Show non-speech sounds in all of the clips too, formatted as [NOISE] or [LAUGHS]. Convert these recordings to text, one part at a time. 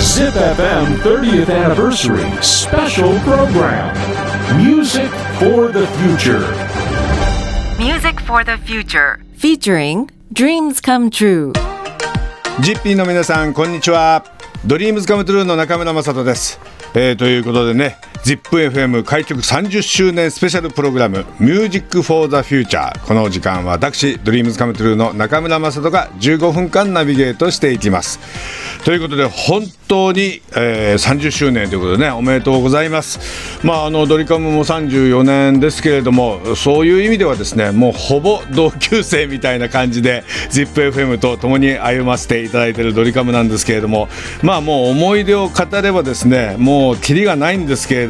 Zip FM 30th Anniversary Special Program Music for the Future Music for the Future featuring Dreams Come True ジッピーの皆さんこんにちは DREAMS COME TRUE の中村正人です、えーということでね ZIPFM 開局30周年スペシャルプログラム Music for the Future この時間は私 DREAMS COME TRUE の中村正人が15分間ナビゲートしていきます。ということで本当に、えー30周年ということでねおめでとうございます。まああのドリカムも34年ですけれどもそういう意味ではですねもうほぼ同級生みたいな感じで ZIPFM と共に歩ませていただいているドリカムなんですけれどもまあもう思い出を語ればですねもうキリがないんですけれども、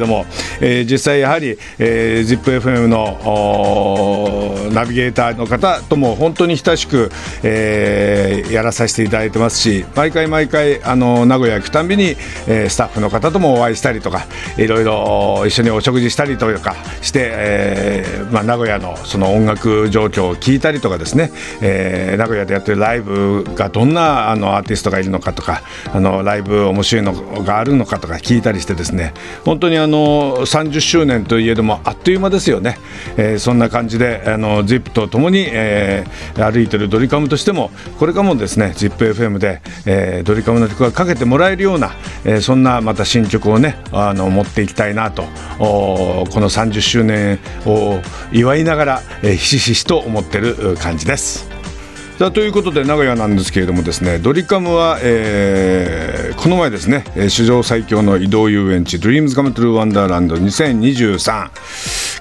えー実際やはり、えー、ZIPFM のナビゲーターの方とも本当に親しく、えーやらさせていただいてますし毎回毎回あの名古屋行くたんびに、えースタッフの方ともお会いしたりとかいろいろ一緒にお食事したりというかして、えーまあ、名古屋のその音楽状況を聞いたりとかですね、えー名古屋でやってるライブがどんなあのアーティストがいるのかとかあのライブ面白いのがあるのかとか聞いたりしてですね本当にあの30周年といえどもあっという間ですよね、えーそんな感じであの ZIP とともに、えー歩いてるドリカムとしてもこれからもですね ZIPFM で、えードリカムの曲がかけてもらえるような、えーそんなまた新曲をねあの持っていきたいなとおーこの30周周年を祝いながら、えー、ひしひしと思ってる感じです。さあということで名古屋なんですけれどもですねドリカムは、えー、この前ですね史上最強の移動遊園地「DreamsComeTrueWonderland2023」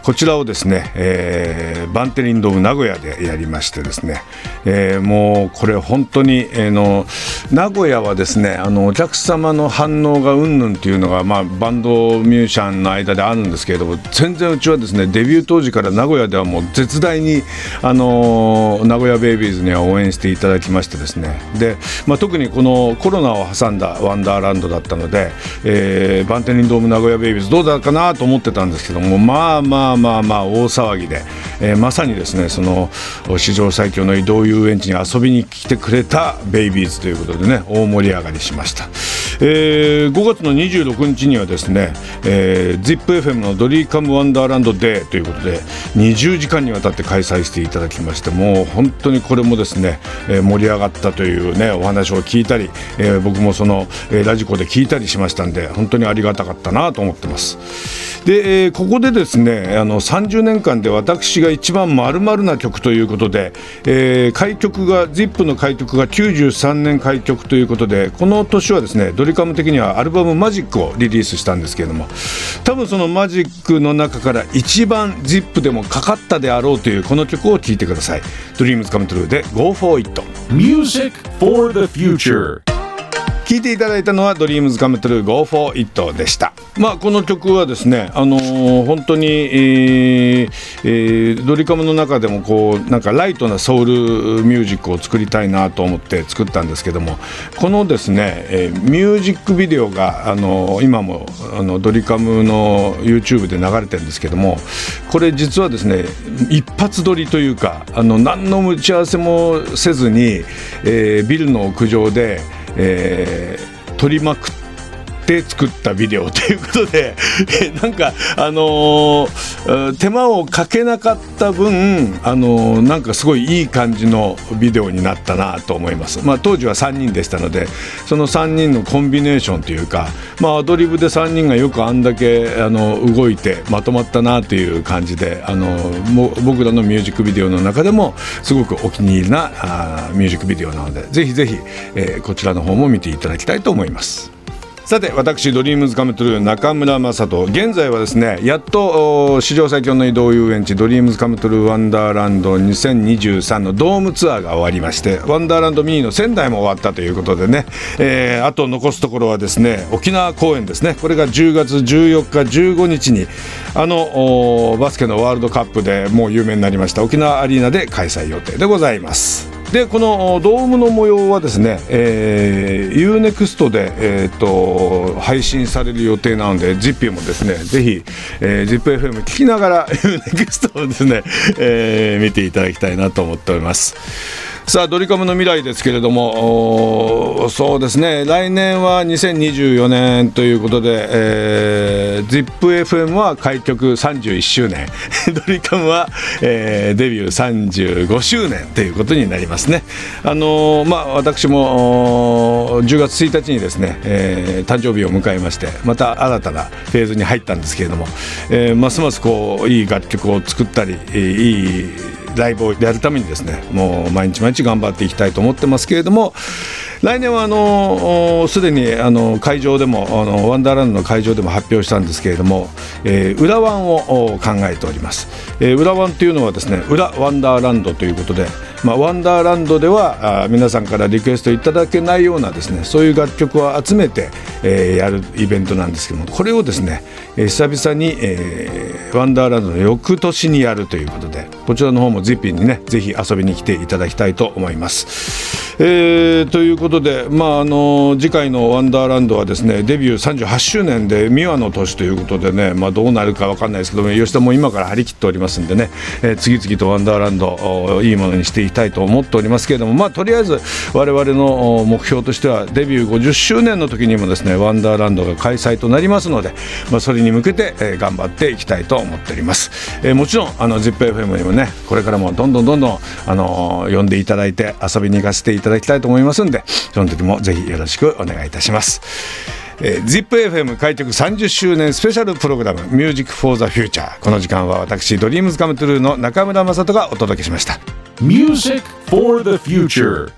こちらをですね、えーバンテリンドーム名古屋でやりましてですね、えーもうこれ本当に、えーの名古屋はですねあのお客様の反応がうんぬんっていうのが、まあ、バンドミュージシャンの間であるんですけれども全然うちはですねデビュー当時から名古屋ではもう絶大に、あの名古屋ベイビーズには応援していただきましてですね。で、まあ、特にこのコロナを挟んだワンダーランドだったので、えーバンテリンドーム名古屋ベイビーズどうだかなと思ってたんですけどもまあまあまあまあ大騒ぎで、えーまさにですねその史上最強の移動遊園地に遊びに来てくれたベイビーズということでね大盛り上がりしました、えー5月の26日にはですね、えー、ZIPFM のドリーカムワンダーランドデーということで20時間にわたって開催していただきましてもう本当にこれもですね、えー盛り上がったというねお話を聞いたり、えー僕もその、えーラジコで聞いたりしましたんで本当にありがたかったなと思ってます。で、えーここでですねあの30年間で私が一番丸々な曲ということで、えー開局が ZIP の開局が93年開局ということでこの年はですねドリカム的にはアルバム「マジックをリリースしたんですけれども多分そのマジックの中から一番 ZIP でもかかったであろうというこの曲を聴いてください。Dreams Come True で Go For It Music for the Future 聴いていただいたのは Dreams Come True Go For It でした。まあこの曲はですねあのー本当に、えーえードリカムの中でもこうなんかライトなソウルミュージックを作りたいなと思って作ったんですけどもこのですね、えーミュージックビデオがあのー今もあのドリカムの YouTube で流れてるんですけどもこれ実はですね一発撮りというかあの何の打ち合わせもせずに、えービルの屋上で、えー取りまくって作ったビデオということでえ [LAUGHS] なんかあのー手間をかけなかった分あのーなんかすごいいい感じのビデオになったなと思います。まあ当時は3人でしたのでその3人のコンビネーションというかまあアドリブで3人がよくあんだけあの動いてまとまったなという感じであのも僕らのミュージックビデオの中でもすごくお気に入りなあミュージックビデオなのでぜひぜひ、えこちらの方も見ていただきたいと思います。さて私 DREAMS COME TRUE 中村正人現在はですねやっと史上最強の移動遊園地 DREAMS COME TRUE WONDERLAND 2023のドームツアーが終わりましてワンダーランドミニの仙台も終わったということでね、えーあと残すところはですね沖縄公演ですねこれが10月14日15日にあのバスケのワールドカップでもう有名になりました沖縄アリーナで開催予定でございます。でこのドームの模様はですね、えー、 U-NEXT で、えー、と配信される予定なので ZIP もですねぜひ、えー、ZIPFM 聞きながら [LAUGHS] UNEXT をですね、えー見ていただきたいなと思っております。さあドリカムの未来ですけれどもそうですね来年は2024年ということで、えー、ZIPFM は開局31周年。[LAUGHS] ドリカムは、えー、デビュー35周年ということになりますね。あのー、まあ私も10月1日にですね、えー、誕生日を迎えましてまた新たなフェーズに入ったんですけれども、えー、ますますこういい楽曲を作ったりいいライブをやるためにですねもう毎日毎日頑張っていきたいと思ってますけれども来年はあのすでにあの会場でもあのワンダーランドの会場でも発表したんですけれども、えー、裏ワンを考えております、えー、裏ワンというのはですね裏ワンダーランドということで、まあ、ワンダーランドではあ皆さんからリクエストいただけないようなですねそういう楽曲を集めて、えー、やるイベントなんですけどもこれをですね、えー、久々に、えー、ワンダーランドの翌年にやるということでこちらの方も ZIP にねぜひ遊びに来ていただきたいと思います。えー、ということで、まあ、あの次回の「ワンダーランド」はですねデビュー38周年で美和の年ということでね、まあ、どうなるか分かんないですけども吉田も今から張り切っておりますんでね、えー、次々と「ワンダーランド」いいものにしていきたいと思っておりますけれども、まあ、とりあえず我々の目標としてはデビュー50周年の時にもですねワンダーランドが開催となりますので、まあ、それに向けて、えー、頑張っていきたいと思っております、えー、もちろんあの ZIPFM にもねこれからもどんどんどんどんあの呼んでいただいて遊びに行かせていただきたいと思いますんでその時もぜひよろしくお願いいたします。えー、ZIPFM 開局30周年スペシャルプログラム「ミュージックフォーザフューチャーこの時間は私 DREAMS COME TRUE の中村正人がお届けしました。Music for the Future